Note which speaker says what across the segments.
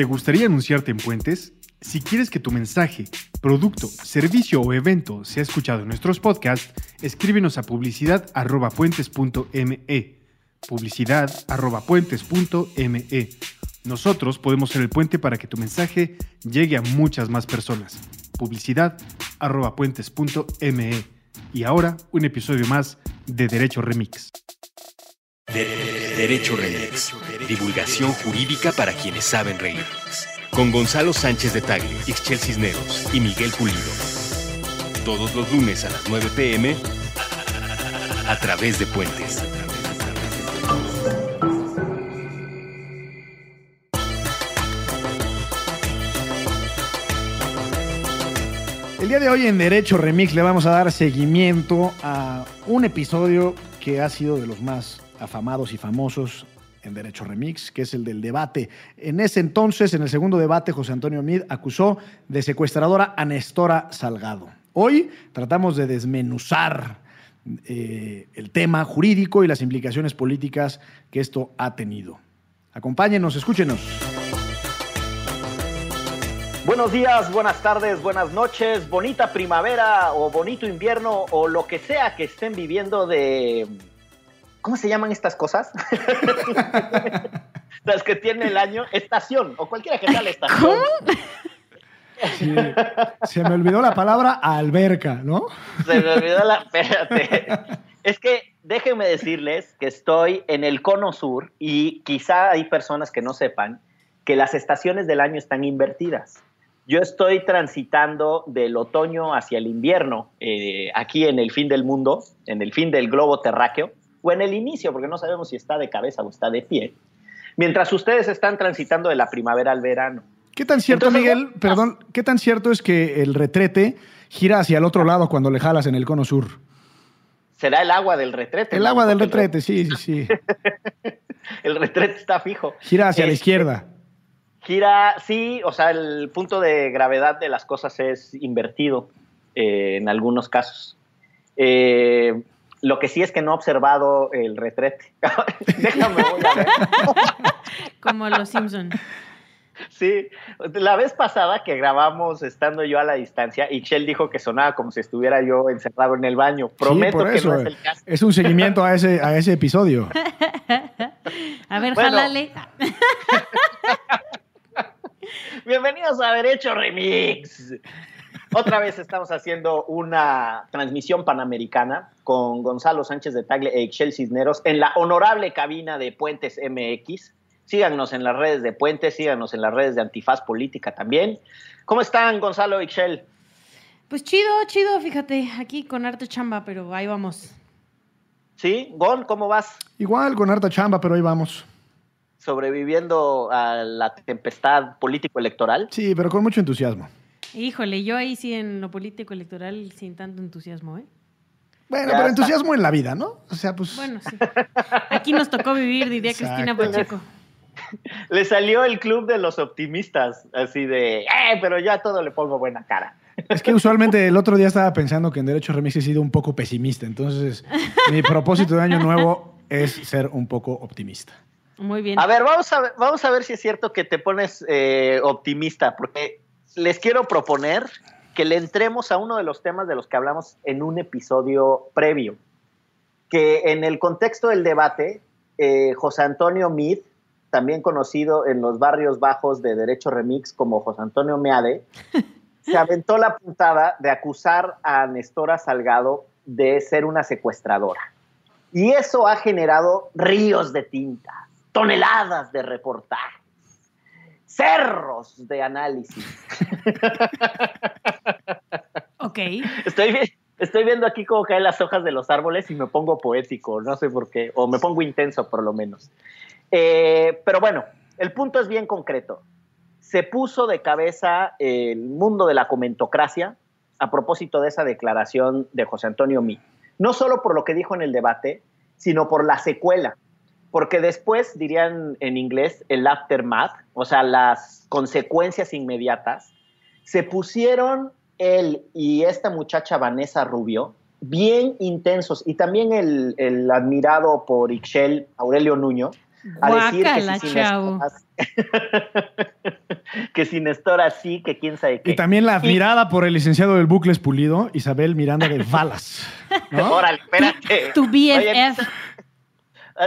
Speaker 1: ¿Te gustaría anunciarte en Puentes? Si quieres que tu mensaje, producto, servicio o evento sea escuchado en nuestros podcasts, escríbenos a publicidad.puentes.me. Publicidad.puentes.me. Nosotros podemos ser el puente para que tu mensaje llegue a muchas más personas. Publicidad.puentes.me. Y ahora, un episodio más de Derecho Remix.
Speaker 2: Derecho Remix. Divulgación jurídica para quienes saben reír. Con Gonzalo Sánchez de Tagle, Ixchel Cisneros y Miguel Pulido. Todos los lunes a las 9 pm a través de Puentes.
Speaker 3: El día de hoy en Derecho Remix le vamos a dar seguimiento a un episodio que ha sido de los más afamados y famosos en Derecho Remix, que es el del debate. En ese entonces, en el segundo debate, José Antonio Mid acusó de secuestradora a Nestora Salgado. Hoy tratamos de desmenuzar eh, el tema jurídico y las implicaciones políticas que esto ha tenido. Acompáñenos, escúchenos.
Speaker 4: Buenos días, buenas tardes, buenas noches, bonita primavera o bonito invierno o lo que sea que estén viviendo de... ¿Cómo se llaman estas cosas? Las que tiene el año, estación, o cualquiera que sea la estación.
Speaker 3: Sí, se me olvidó la palabra alberca, ¿no?
Speaker 4: Se me olvidó la... Espérate. Es que déjenme decirles que estoy en el cono sur y quizá hay personas que no sepan que las estaciones del año están invertidas. Yo estoy transitando del otoño hacia el invierno, eh, aquí en el fin del mundo, en el fin del globo terráqueo, o en el inicio, porque no sabemos si está de cabeza o está de pie, mientras ustedes están transitando de la primavera al verano.
Speaker 3: ¿Qué tan cierto,
Speaker 4: Entonces,
Speaker 3: Miguel? Perdón, ¿qué tan cierto es que el retrete gira hacia el otro lado cuando le jalas en el cono sur?
Speaker 4: Será el agua del retrete.
Speaker 3: El
Speaker 4: ¿no?
Speaker 3: agua del retrete, sí, sí, sí.
Speaker 4: El, el retrete está fijo.
Speaker 3: Gira hacia la
Speaker 4: Este,
Speaker 3: izquierda.
Speaker 4: Gira, sí, o sea, el punto de gravedad de las cosas es invertido eh, en algunos casos. Eh, lo que sí es que no he observado el retrete. Déjame, voy a ver.
Speaker 5: Como los Simpson.
Speaker 4: Sí, la vez pasada que grabamos estando yo a la distancia, Ixchel dijo que sonaba como si estuviera yo encerrado en el baño. Prometo
Speaker 3: sí, por
Speaker 4: que
Speaker 3: eso.
Speaker 4: no es el caso.
Speaker 3: Es un seguimiento a ese, a ese episodio.
Speaker 5: A ver,
Speaker 4: Bueno.
Speaker 5: jálale.
Speaker 4: Bienvenidos a Derecho Remix. Otra vez estamos haciendo una transmisión panamericana con Gonzalo Sánchez de Tagle e Ixchel Cisneros en la honorable cabina de Puentes MX. Síganos en las redes de Puentes, síganos en las redes de Antifaz Política también. ¿Cómo están, Gonzalo e Ixchel?
Speaker 5: Pues chido, chido, fíjate, aquí con harto chamba, pero ahí vamos.
Speaker 4: ¿Sí? Gon, ¿cómo vas?
Speaker 3: Igual con harta chamba, pero ahí vamos.
Speaker 4: Sobreviviendo a la tempestad político-electoral.
Speaker 3: Sí, pero con mucho entusiasmo.
Speaker 5: Híjole, yo ahí sí en lo político electoral sin tanto entusiasmo, ¿eh?
Speaker 3: Bueno,
Speaker 4: Ya
Speaker 3: pero
Speaker 4: está.
Speaker 3: entusiasmo en la vida, ¿no? O sea, pues.
Speaker 5: Bueno, sí. Aquí nos tocó vivir, diría Cristina. Pacheco.
Speaker 4: Le salió el club de los optimistas, así de, eh, pero ya a todo le pongo buena cara.
Speaker 3: Es que usualmente el otro día estaba pensando que en Derecho Remix he sido un poco pesimista. Entonces, mi propósito de año nuevo es ser un poco optimista.
Speaker 5: Muy bien.
Speaker 4: A ver, vamos a ver, vamos a ver si es cierto que te pones eh, optimista, porque les quiero proponer que le entremos a uno de los temas de los que hablamos en un episodio previo, que en el contexto del debate, eh, José Antonio Mid, también conocido en los barrios bajos de Derecho Remix como José Antonio Meade, se aventó la puntada de acusar a Nestora Salgado de ser una secuestradora. Y eso ha generado ríos de tinta, toneladas de reportajes, cerros de análisis.
Speaker 5: Ok.
Speaker 4: Estoy, vi- estoy viendo aquí cómo caen las hojas de los árboles y me pongo poético, no sé por qué, o me pongo intenso por lo menos. Eh, pero bueno, el punto es bien concreto. Se puso de cabeza el mundo de la comentocracia a propósito de esa declaración de José Antonio Mí. No solo por lo que dijo en el debate, sino por la secuela. Porque después, dirían en inglés, el aftermath, o sea, las consecuencias inmediatas, se pusieron él y esta muchacha Vanessa Rubio bien intensos y también el, el admirado por Ixchel Aurelio Nuño a decir que si que sin Nestora sí, que quién sabe qué.
Speaker 3: Y también la admirada por el licenciado del Bucles Pulido, Isabel Miranda de Valas. ¿no?
Speaker 4: Órale, espérate.
Speaker 5: Tu
Speaker 4: Oye,
Speaker 5: BFF.
Speaker 4: Ah,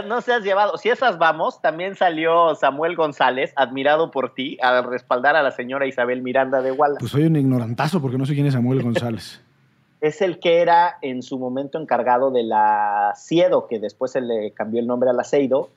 Speaker 4: no seas llevado. Si esas vamos, también salió Samuel González, admirado por ti, a respaldar a la señora Isabel Miranda de Wallace.
Speaker 3: Pues soy un ignorantazo porque no sé quién es Samuel González.
Speaker 4: es el que era en su momento encargado de la CIEDO, que después se le cambió el nombre a la CEIDO,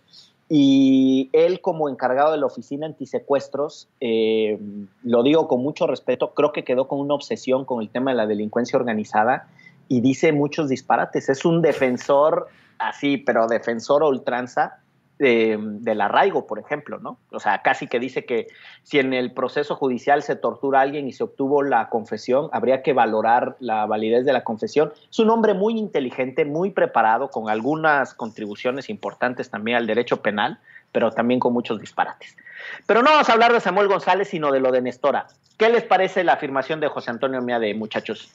Speaker 4: y él como encargado de la oficina antisecuestros, eh, lo digo con mucho respeto, creo que quedó con una obsesión con el tema de la delincuencia organizada y dice muchos disparates. Es un defensor así, pero defensor a ultranza de- del arraigo, por ejemplo, ¿no? O sea, casi que dice que si en el proceso judicial se tortura a alguien y se obtuvo la confesión, habría que valorar la validez de la confesión. Es un hombre muy inteligente, muy preparado, con algunas contribuciones importantes también al derecho penal, pero también con muchos disparates. Pero no vamos a hablar de Samuel González, sino de lo de Nestora. ¿Qué les parece la afirmación de José Antonio Miade, muchachos?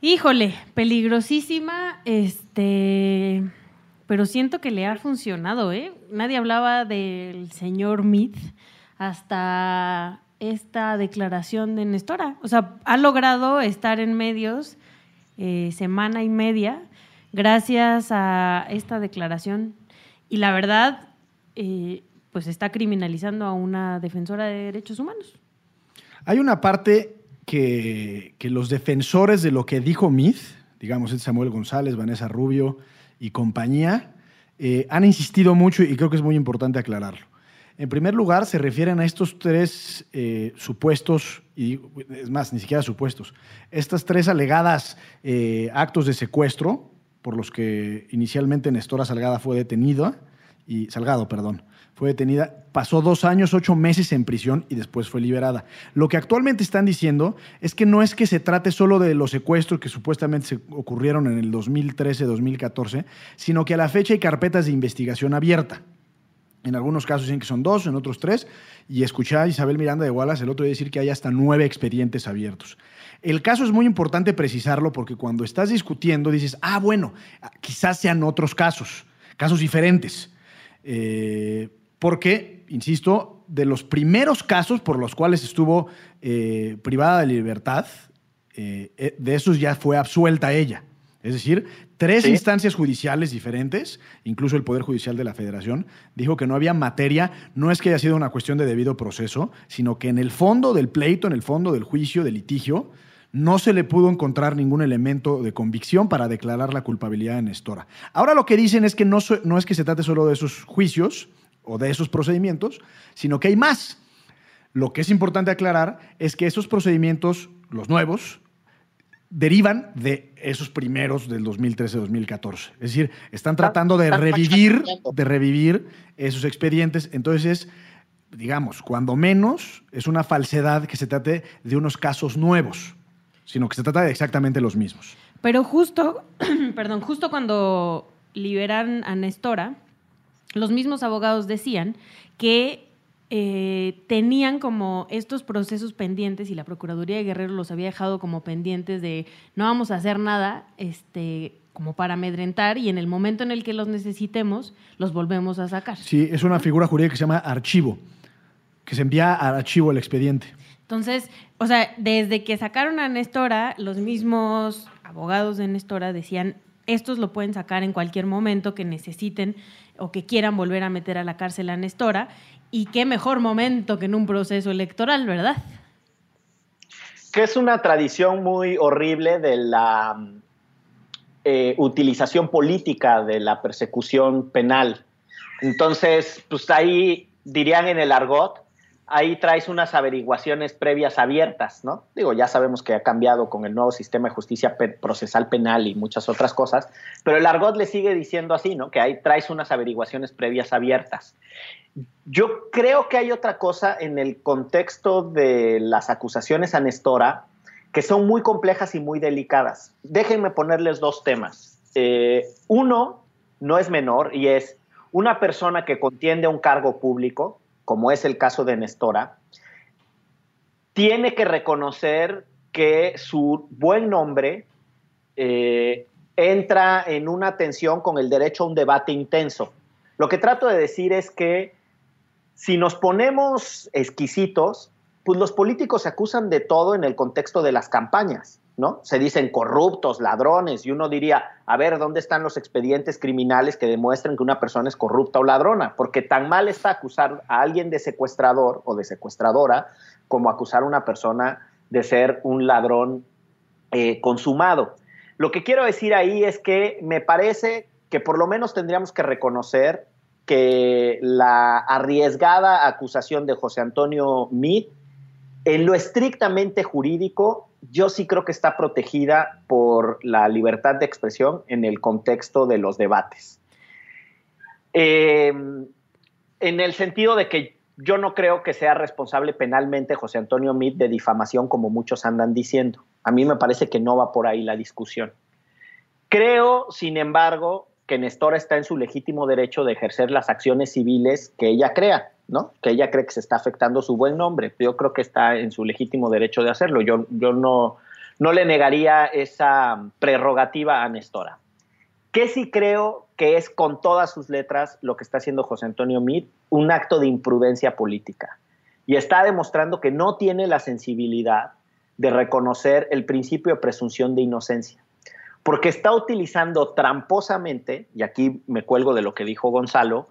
Speaker 5: Híjole, peligrosísima, este, pero siento que le ha funcionado, ¿eh? Nadie hablaba del señor Mead hasta esta declaración de Nestora. O sea, ha logrado estar en medios eh, semana y media gracias a esta declaración. Y la verdad, eh, pues está criminalizando a una defensora de derechos humanos.
Speaker 3: Hay una parte que, que los defensores de lo que dijo Meade, digamos Samuel González, Vanessa Rubio y compañía, eh, han insistido mucho y creo que es muy importante aclararlo. En primer lugar, se refieren a estos tres eh, supuestos, y es más, ni siquiera supuestos, estas tres alegadas eh, actos de secuestro por los que inicialmente Nestora Salgada fue detenida, y Salgado, perdón, fue detenida, pasó dos años, ocho meses en prisión y después fue liberada. Lo que actualmente están diciendo es que no es que se trate solo de los secuestros que supuestamente se ocurrieron en el 2013-2014, sino que a la fecha hay carpetas de investigación abierta. En algunos casos dicen que son dos, en otros tres. Y escuché a Isabel Miranda de Wallace el otro día decir que hay hasta nueve expedientes abiertos. El caso es muy importante precisarlo porque cuando estás discutiendo dices, ah, bueno, quizás sean otros casos, casos diferentes. Eh, porque, insisto, de los primeros casos por los cuales estuvo eh, privada de libertad, eh, de esos ya fue absuelta ella. Es decir, tres
Speaker 4: Sí.
Speaker 3: instancias judiciales diferentes, incluso el Poder Judicial de la Federación, dijo que no había materia, no es que haya sido una cuestión de debido proceso, sino que en el fondo del pleito, en el fondo del juicio, del litigio, no se le pudo encontrar ningún elemento de convicción para declarar la culpabilidad de Nestora. Ahora lo que dicen es que no, no es que se trate solo de esos juicios o de esos procedimientos, sino que hay más. Lo que es importante aclarar es que esos procedimientos, los nuevos, derivan de esos primeros del 2013-2014. Es decir, están tratando de revivir, de revivir esos expedientes. Entonces, digamos, cuando menos es una falsedad que se trate de unos casos nuevos, sino que se trata de exactamente los mismos.
Speaker 5: Pero justo, perdón, justo cuando liberan a Nestora, los mismos abogados decían que eh, tenían como estos procesos pendientes y la Procuraduría de Guerrero los había dejado como pendientes de no vamos a hacer nada, este, como para amedrentar y en el momento en el que los necesitemos, los volvemos a sacar.
Speaker 3: Sí, es una figura jurídica que se llama archivo, que se envía al archivo el expediente.
Speaker 5: Entonces, o sea, desde que sacaron a Nestora, los mismos abogados de Nestora decían, estos lo pueden sacar en cualquier momento que necesiten o que quieran volver a meter a la cárcel a Nestora. Y qué mejor momento que en un proceso electoral, ¿verdad?
Speaker 4: que es una tradición muy horrible de la eh, utilización política de la persecución penal. Entonces, pues ahí dirían en el argot, ahí traes unas averiguaciones previas abiertas, ¿no? Digo, ya sabemos que ha cambiado con el nuevo sistema de justicia procesal penal y muchas otras cosas, pero el argot le sigue diciendo así, ¿no? Que ahí traes unas averiguaciones previas abiertas. Yo creo que hay otra cosa en el contexto de las acusaciones a Nestora que son muy complejas y muy delicadas. Déjenme ponerles dos temas. Eh, uno no es menor y es una persona que contiende un cargo público, como es el caso de Nestora, tiene que reconocer que su buen nombre eh, entra en una tensión con el derecho a un debate intenso. Lo que trato de decir es que si nos ponemos exquisitos, pues los políticos se acusan de todo en el contexto de las campañas, ¿no? Se dicen corruptos, ladrones, y uno diría, a ver, ¿dónde están los expedientes criminales que demuestran que una persona es corrupta o ladrona? Porque tan mal está acusar a alguien de secuestrador o de secuestradora como acusar a una persona de ser un ladrón eh, consumado. Lo que quiero decir ahí es que me parece que por lo menos tendríamos que reconocer que la arriesgada acusación de José Antonio Meade, en lo estrictamente jurídico, yo sí creo que está protegida por la libertad de expresión en el contexto de los debates. Eh, en el sentido de que yo no creo que sea responsable penalmente José Antonio Meade de difamación como muchos andan diciendo. A mí me parece que no va por ahí la discusión. Creo, sin embargo, que Nestora está en su legítimo derecho de ejercer las acciones civiles que ella crea, ¿no? Que ella cree que se está afectando su buen nombre. Yo creo que está en su legítimo derecho de hacerlo. Yo, yo no, no le negaría esa prerrogativa a Nestora. ¿Qué sí creo que es con todas sus letras lo que está haciendo José Antonio Meade? Un acto de imprudencia política. Y está demostrando que no tiene la sensibilidad de reconocer el principio de presunción de inocencia porque está utilizando tramposamente, y aquí me cuelgo de lo que dijo Gonzalo,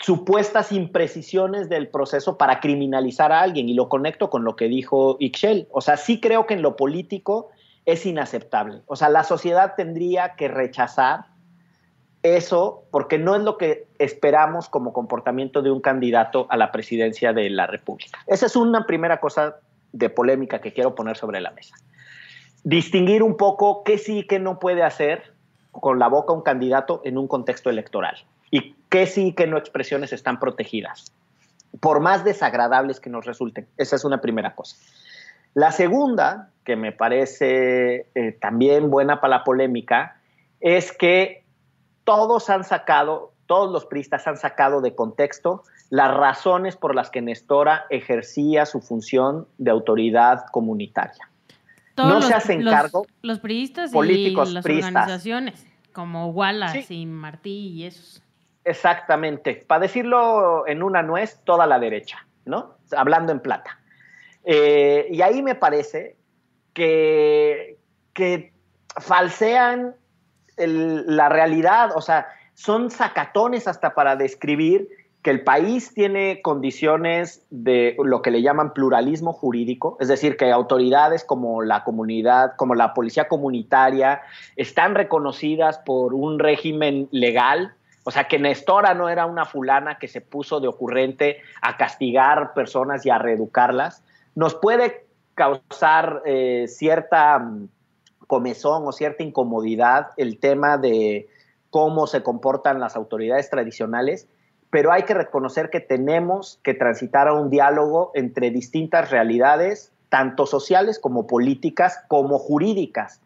Speaker 4: supuestas imprecisiones del proceso para criminalizar a alguien y lo conecto con lo que dijo Ixchel. O sea, sí creo que en lo político es inaceptable. O sea, la sociedad tendría que rechazar eso porque no es lo que esperamos como comportamiento de un candidato a la presidencia de la República. Esa es una primera cosa de polémica que quiero poner sobre la mesa distinguir un poco qué sí y qué no puede hacer con la boca un candidato en un contexto electoral y qué sí y qué no expresiones están protegidas, por más desagradables que nos resulten. Esa es una primera cosa. La segunda, que me parece eh, también buena para la polémica, es que todos han sacado, todos los priistas han sacado de contexto las razones por las que Nestora ejercía su función de autoridad comunitaria no se hacen cargo.
Speaker 5: Los priistas políticos, y las organizaciones, como Wallace y Martí y esos.
Speaker 4: Exactamente. Para decirlo en una nuez, toda la derecha, ¿no? Hablando en plata. Eh, y ahí me parece que, que falsean la realidad, o sea, son sacatones hasta para describir que el país tiene condiciones de lo que le llaman pluralismo jurídico, es decir, que autoridades como la comunidad, como la policía comunitaria, están reconocidas por un régimen legal, o sea, que Nestora no era una fulana que se puso de ocurrente a castigar personas y a reeducarlas, nos puede causar eh, cierta mm, comezón o cierta incomodidad el tema de cómo se comportan las autoridades tradicionales, pero hay que reconocer que tenemos que transitar a un diálogo entre distintas realidades, tanto sociales como políticas, como jurídicas.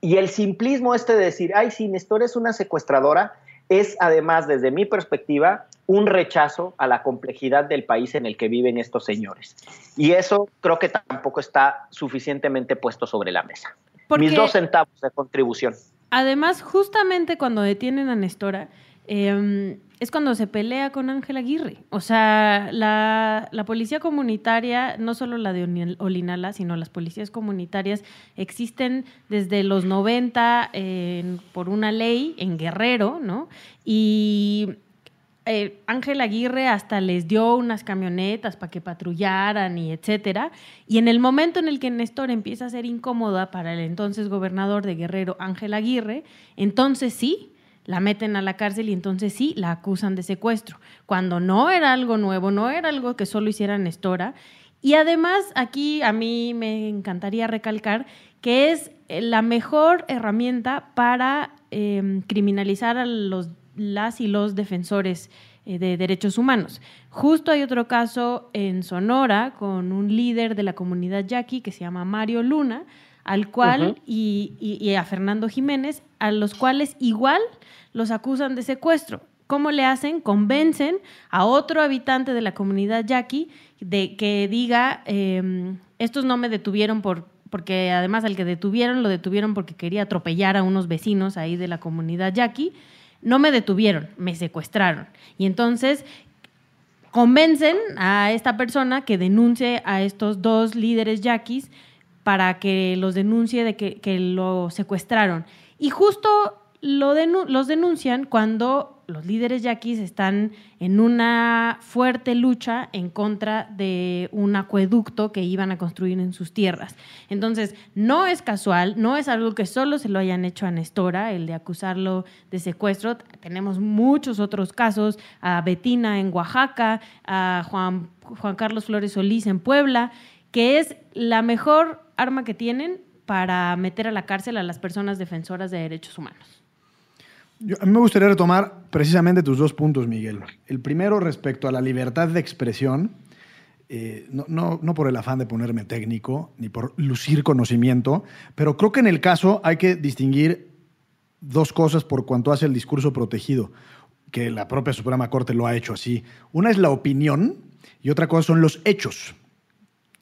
Speaker 4: Y el simplismo este de decir, ay, si Néstor es una secuestradora, es además, desde mi perspectiva, un rechazo a la complejidad del país en el que viven estos señores. Y eso creo que tampoco está suficientemente puesto sobre la mesa. Mis dos centavos de contribución.
Speaker 5: Además, justamente cuando detienen a Nestora, eh, es cuando se pelea con Ángel Aguirre. O sea, la, policía comunitaria, no solo la de Olinala, sino las policías comunitarias existen desde los 90 por una ley en Guerrero, ¿no? Y eh, Ángel Aguirre hasta les dio unas camionetas para que patrullaran y etcétera. Y en el momento en el que Néstor empieza a ser incómoda para el entonces gobernador de Guerrero, Ángel Aguirre, entonces sí, la meten a la cárcel y entonces sí, la acusan de secuestro, cuando no era algo nuevo, no era algo que solo hiciera Nestora. Y además aquí a mí me encantaría recalcar que es eh, la mejor herramienta para em, criminalizar a los, las y los defensores eh, de derechos humanos. Justo hay otro caso en Sonora con un líder de la comunidad yaqui que se llama Mario Luna, al cual y, a Fernando Jiménez, a los cuales igual los acusan de secuestro. ¿Cómo le hacen? Convencen a otro habitante de la comunidad yaqui de que diga, em, estos no me detuvieron por, porque además al que detuvieron lo detuvieron porque quería atropellar a unos vecinos ahí de la comunidad yaqui. No me detuvieron, me secuestraron. Y entonces convencen a esta persona que denuncie a estos dos líderes yaquis para que los denuncie de que, que lo secuestraron. Y justo lo los denuncian cuando los líderes yaquis están en una fuerte lucha en contra de un acueducto que iban a construir en sus tierras. Entonces, no es casual, no es algo que solo se lo hayan hecho a Nestora, el de acusarlo de secuestro. Tenemos muchos otros casos, a Betina en Oaxaca, a Juan, Juan Carlos Flores Solís en Puebla, que es la mejor arma que tienen para meter a la cárcel a las personas defensoras de derechos humanos
Speaker 3: a mí me gustaría retomar precisamente tus dos puntos, Miguel. El primero respecto a la libertad de expresión, eh, no, por el afán de ponerme técnico ni por lucir conocimiento, pero creo que en el caso hay que distinguir dos cosas por cuanto hace el discurso protegido, que la propia Suprema Corte lo ha hecho así. Una es la opinión y otra cosa son los hechos.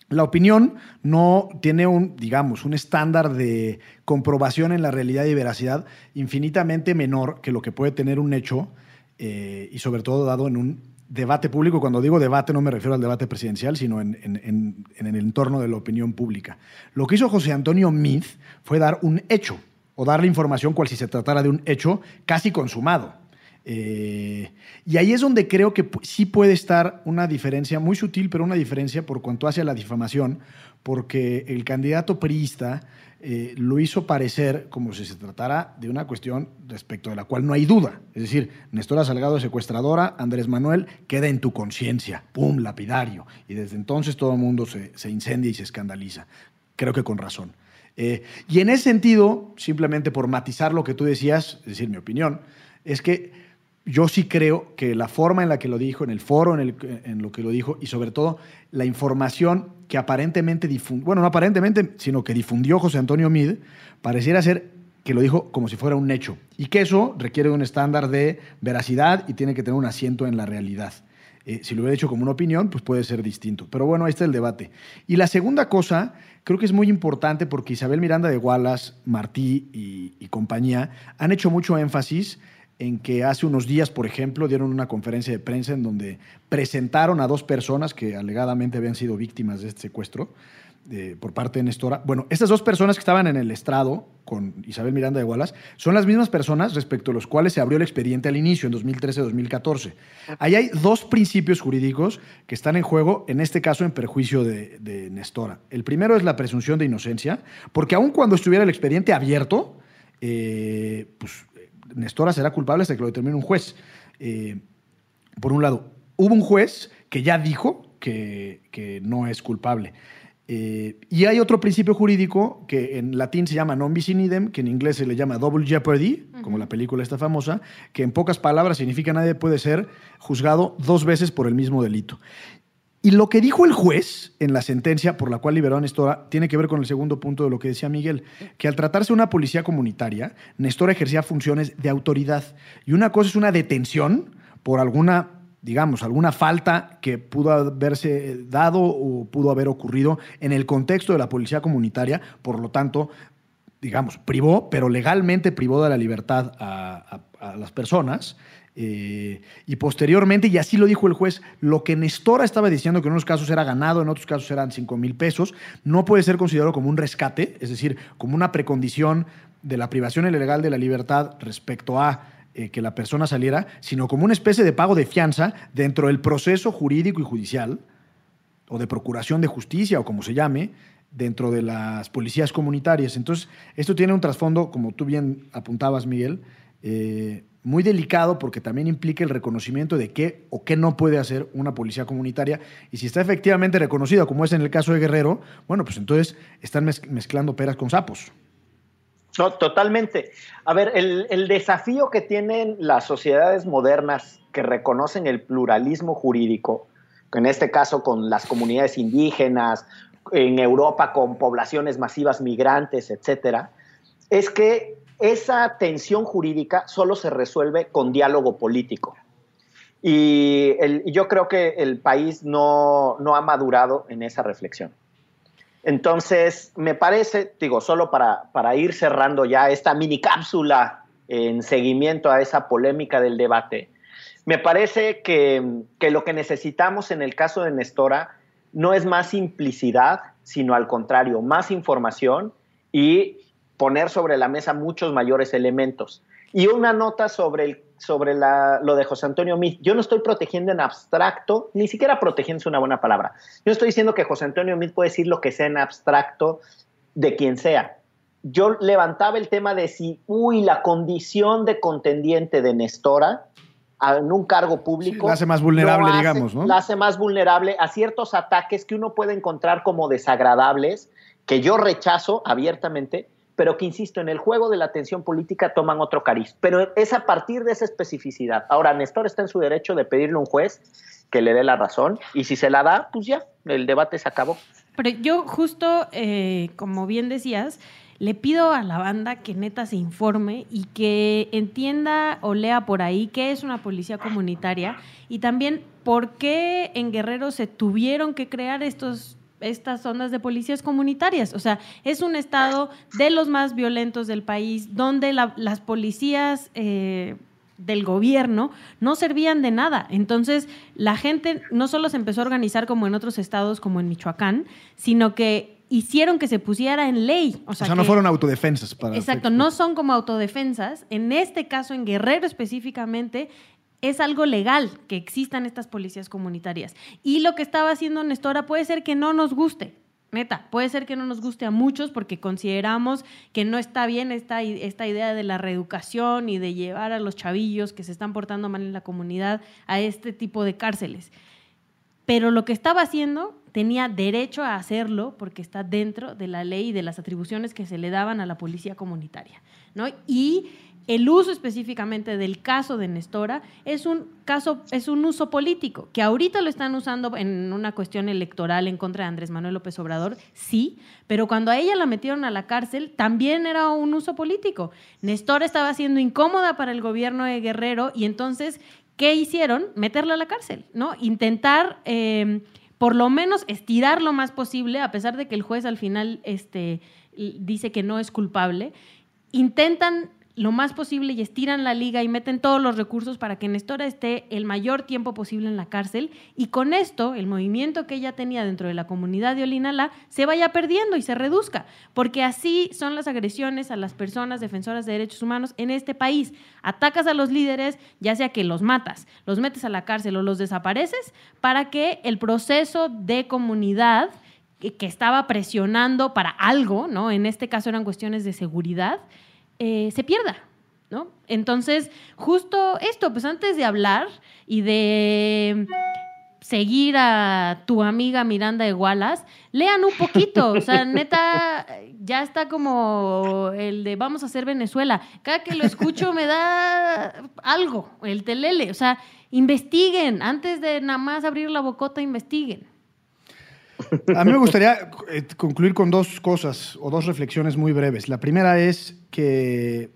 Speaker 3: La opinión no tiene un, digamos, un estándar de comprobación en la realidad y veracidad infinitamente menor que lo que puede tener un hecho eh, y sobre todo dado en un debate público. Cuando digo debate no me refiero al debate presidencial, sino en, en el entorno de la opinión pública. Lo que hizo José Antonio Meade fue dar un hecho o darle información cual si se tratara de un hecho casi consumado. Eh, y ahí es donde creo que sí puede estar una diferencia, muy sutil, pero una diferencia por cuanto hace a la difamación, porque el candidato priista eh, lo hizo parecer como si se tratara de una cuestión respecto de la cual no hay duda. Es decir, Néstor Salgado secuestradora, Andrés Manuel queda en tu conciencia, pum, lapidario. Y desde entonces todo el mundo se, incendia y se escandaliza. Creo que con razón. Eh, y en ese sentido, simplemente por matizar lo que tú decías, es decir, mi opinión, es que yo sí creo que la forma en la que lo dijo, en el foro en, lo que lo dijo, y sobre todo la información que aparentemente difundió, bueno, no aparentemente, sino que difundió José Antonio Mid, pareciera ser que lo dijo como si fuera un hecho. Y que eso requiere un estándar de veracidad y tiene que tener un asiento en la realidad. Eh, si lo hubiera hecho como una opinión, pues puede ser distinto. Pero bueno, ahí está el debate. Y la segunda cosa, creo que es muy importante porque Isabel Miranda de Wallace, Martí y, y compañía han hecho mucho énfasis en que hace unos días, por ejemplo, dieron una conferencia de prensa en donde presentaron a dos personas que alegadamente habían sido víctimas de este secuestro por parte de Nestora. Bueno, estas dos personas que estaban en el estrado con Isabel Miranda de Wallace son las mismas personas respecto a los cuales se abrió el expediente al inicio, en 2013-2014. Ahí hay dos principios jurídicos que están en juego, en este caso en perjuicio de, de Nestora. El primero es la presunción de inocencia, porque aun cuando estuviera el expediente abierto, eh, pues Nestora será culpable hasta que lo determine un juez. Eh, por un lado, hubo un juez que ya dijo que, no es culpable. Eh, y hay otro principio jurídico que en latín se llama non bis in idem, que en inglés se le llama double jeopardy, como la película esta famosa, que en pocas palabras significa nadie puede ser juzgado dos veces por el mismo delito. Y lo que dijo el juez en la sentencia por la cual liberó a Nestora tiene que ver con el segundo punto de lo que decía Miguel, que al tratarse de una policía comunitaria, Nestora ejercía funciones de autoridad. Y una cosa es una detención por alguna, digamos, alguna falta que pudo haberse dado o pudo haber ocurrido en el contexto de la policía comunitaria, por lo tanto, digamos, privó, pero legalmente privó de la libertad a, a las personas. Eh, y posteriormente, y así lo dijo el juez, lo que Nestora estaba diciendo que en unos casos era ganado, en otros casos eran 5 mil pesos, no puede ser considerado como un rescate, es decir, como una precondición de la privación ilegal de la libertad respecto a eh, que la persona saliera, sino como una especie de pago de fianza dentro del proceso jurídico y judicial, o de procuración de justicia, o como se llame, dentro de las policías comunitarias. Entonces, esto tiene un trasfondo, como tú bien apuntabas, Miguel, eh, muy delicado porque también implica el reconocimiento de qué o qué no puede hacer una policía comunitaria. Y si está efectivamente reconocida, como es en el caso de Guerrero, bueno, pues entonces están mezclando peras con sapos.
Speaker 4: No, totalmente. A ver, el, el, desafío que tienen las sociedades modernas que reconocen el pluralismo jurídico, en este caso con las comunidades indígenas, en Europa con poblaciones masivas migrantes, etcétera, es que esa tensión jurídica solo se resuelve con diálogo político. Y yo creo que el país no, ha madurado en esa reflexión. Entonces, me parece, digo, solo para, para ir cerrando ya esta mini cápsula en seguimiento a esa polémica del debate, Me parece que, que lo que necesitamos en el caso de Nestora no es más simplicidad, sino al contrario, más información y poner sobre la mesa muchos mayores elementos. Y una nota sobre, el, sobre la, lo de José Antonio Meade. Yo no estoy protegiendo en abstracto, ni siquiera protegiendo es una buena palabra. Yo estoy diciendo que José Antonio Meade puede decir lo que sea en abstracto de quien sea. Yo levantaba el tema de si, uy, la condición de contendiente de Nestora en un cargo público.
Speaker 3: la hace más vulnerable, digamos, ¿no?
Speaker 4: La hace más vulnerable a ciertos ataques que uno puede encontrar como desagradables, que yo rechazo abiertamente, pero que, insisto, en el juego de la atención política toman otro cariz. Pero es a partir de esa especificidad. Ahora, Néstor está en su derecho de pedirle a un juez que le dé la razón, y si se la da, pues ya, el debate se acabó.
Speaker 5: Pero yo justo, eh, como bien decías, le pido a la banda que neta se informe y que entienda o lea por ahí qué es una policía comunitaria y también por qué en Guerrero se tuvieron que crear estos estas zonas de policías comunitarias. O sea, es un estado de los más violentos del país, donde las policías eh, del gobierno no servían de nada. Entonces, la gente no solo se empezó a organizar como en otros estados, como en Michoacán, sino que hicieron que se pusiera en ley.
Speaker 3: O sea, no fueron autodefensas. Para
Speaker 5: exacto, no son como autodefensas. En este caso, en Guerrero específicamente, es algo legal que existan estas policías comunitarias. Y lo que estaba haciendo Nestora puede ser que no nos guste. Neta, puede ser que no nos guste a muchos porque consideramos que no está bien esta, esta idea de la reeducación y de llevar a los chavillos que se están portando mal en la comunidad a este tipo de cárceles. Pero lo que estaba haciendo tenía derecho a hacerlo porque está dentro de la ley y de las atribuciones que se le daban a la policía comunitaria. ¿no? Y el uso específicamente del caso de Nestora es un caso, es un uso político, que ahorita lo están usando en una cuestión electoral en contra de Andrés Manuel López Obrador, sí, pero cuando a ella la metieron a la cárcel también era un uso político. Nestora estaba siendo incómoda para el gobierno de Guerrero y entonces, ¿qué hicieron? Meterla a la cárcel, ¿no? Intentar eh, por lo menos estirar lo más posible, a pesar de que el juez al final este, dice que no es culpable, intentan lo más posible y estiran la liga y meten todos los recursos para que Nestora esté el mayor tiempo posible en la cárcel y con esto el movimiento que ella tenía dentro de la comunidad de Olinala se vaya perdiendo y se reduzca, porque así son las agresiones a las personas defensoras de derechos humanos en este país. Atacas a los líderes, ya sea que los matas, los metes a la cárcel o los desapareces, para que el proceso de comunidad que estaba presionando para algo, ¿no? En este caso eran cuestiones de seguridad, eh, se pierda, ¿no? Entonces, justo esto, pues antes de hablar y de seguir a tu amiga Miranda de Wallace, lean un poquito, o sea, neta, ya está como el de vamos a hacer Venezuela. Cada que lo escucho me da algo, el telele, o sea, investiguen, antes de nada más abrir la bocota, investiguen.
Speaker 3: A mí me gustaría eh, concluir con dos cosas o dos reflexiones muy breves. La primera es que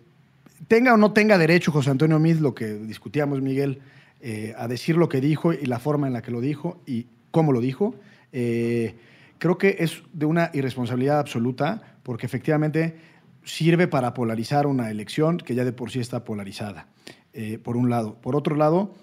Speaker 3: tenga o no tenga derecho José Antonio Mid, lo que discutíamos, Miguel, eh, a decir lo que dijo y la forma en la que lo dijo y cómo lo dijo. Eh, creo que es de una irresponsabilidad absoluta porque efectivamente sirve para polarizar una elección que ya de por sí está polarizada, por un lado. Por otro lado,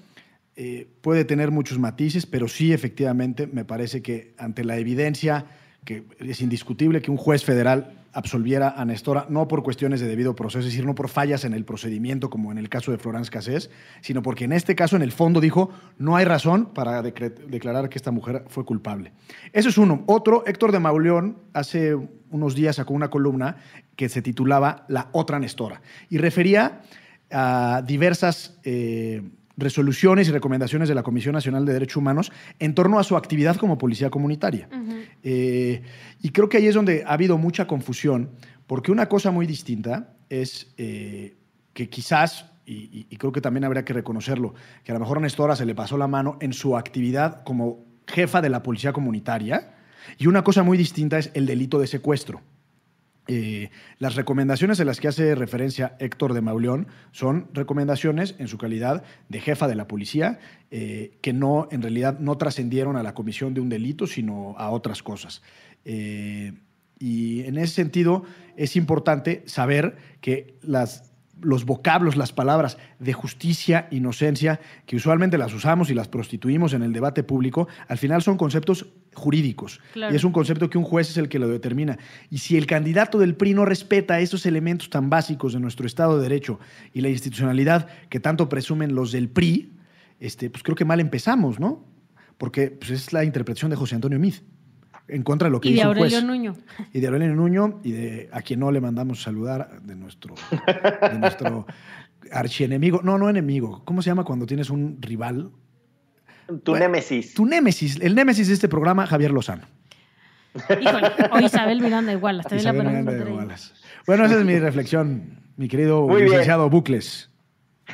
Speaker 3: eh, puede tener muchos matices, pero sí efectivamente me parece que ante la evidencia que es indiscutible que un juez federal absolviera a Nestora, no por cuestiones de debido proceso, es decir, no por fallas en el procedimiento como en el caso de Florence Cassés, sino porque en este caso, en el fondo, dijo, no hay razón para declarar que esta mujer fue culpable. Eso es uno. Otro, Héctor de Mauleón, hace unos días sacó una columna que se titulaba La otra Nestora y refería a diversas... Eh, resoluciones y recomendaciones de la Comisión Nacional de Derechos Humanos en torno a su actividad como policía comunitaria. Eh, y creo que ahí es donde ha habido mucha confusión, porque una cosa muy distinta es eh, que quizás, y, creo que también habría que reconocerlo, que a lo mejor a Nestora se le pasó la mano en su actividad como jefa de la policía comunitaria, y una cosa muy distinta es el delito de secuestro. Eh, las recomendaciones a las que hace referencia Héctor de Mauleón son recomendaciones en su calidad de jefa de la policía eh, que no, en realidad, no trascendieron a la comisión de un delito, sino a otras cosas. Eh, y en ese sentido es importante saber que las los vocablos, las palabras de justicia, inocencia, que usualmente las usamos y las prostituimos en el debate público, al final son conceptos jurídicos.
Speaker 5: Claro.
Speaker 3: Y es un concepto que un juez es el que lo determina. Y si el candidato del PRI no respeta esos elementos tan básicos de nuestro Estado de Derecho y la institucionalidad que tanto presumen los del PRI, este, pues creo que mal empezamos, ¿no? Porque pues, es la interpretación de José Antonio Miz en contra de lo que
Speaker 5: Y de
Speaker 3: dice un juez.
Speaker 5: Aurelio Nuño.
Speaker 3: Y de Aurelio Nuño y de a quien no le mandamos saludar, de nuestro, de nuestro archienemigo. No, no enemigo. ¿Cómo se llama cuando tienes un rival?
Speaker 4: Tu
Speaker 3: Bueno,
Speaker 4: némesis.
Speaker 3: Tu némesis, el némesis de este programa, Javier Lozano.
Speaker 5: Híjole, o Isabel Miranda igual, hasta
Speaker 3: Isabel
Speaker 5: la
Speaker 3: Miranda de Wallace. Bueno, esa es mi reflexión, mi querido
Speaker 4: Muy bien.
Speaker 3: licenciado Bucles.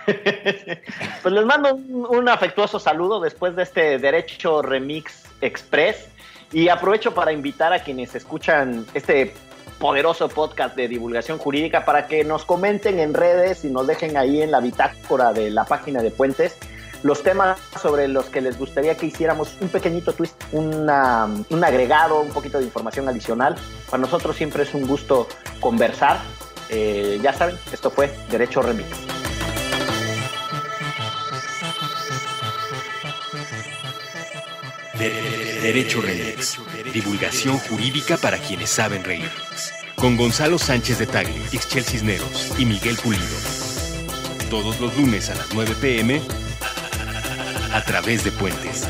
Speaker 4: Pues les mando un, afectuoso saludo después de este Derecho Remix Express y aprovecho para invitar a quienes escuchan este poderoso podcast de divulgación jurídica para que nos comenten en redes y nos dejen ahí en la bitácora de la página de Puentes los temas sobre los que les gustaría que hiciéramos un pequeñito twist, una- un agregado, un poquito de información adicional. Para nosotros siempre es un gusto conversar. Eh, ya saben, esto fue Derecho Remix.
Speaker 2: Derecho Remix. Divulgación jurídica para quienes saben reír. Con Gonzalo Sánchez de Tagle, Ixchel Cisneros y Miguel Pulido. Todos los lunes a las 9 pm a través de Puentes.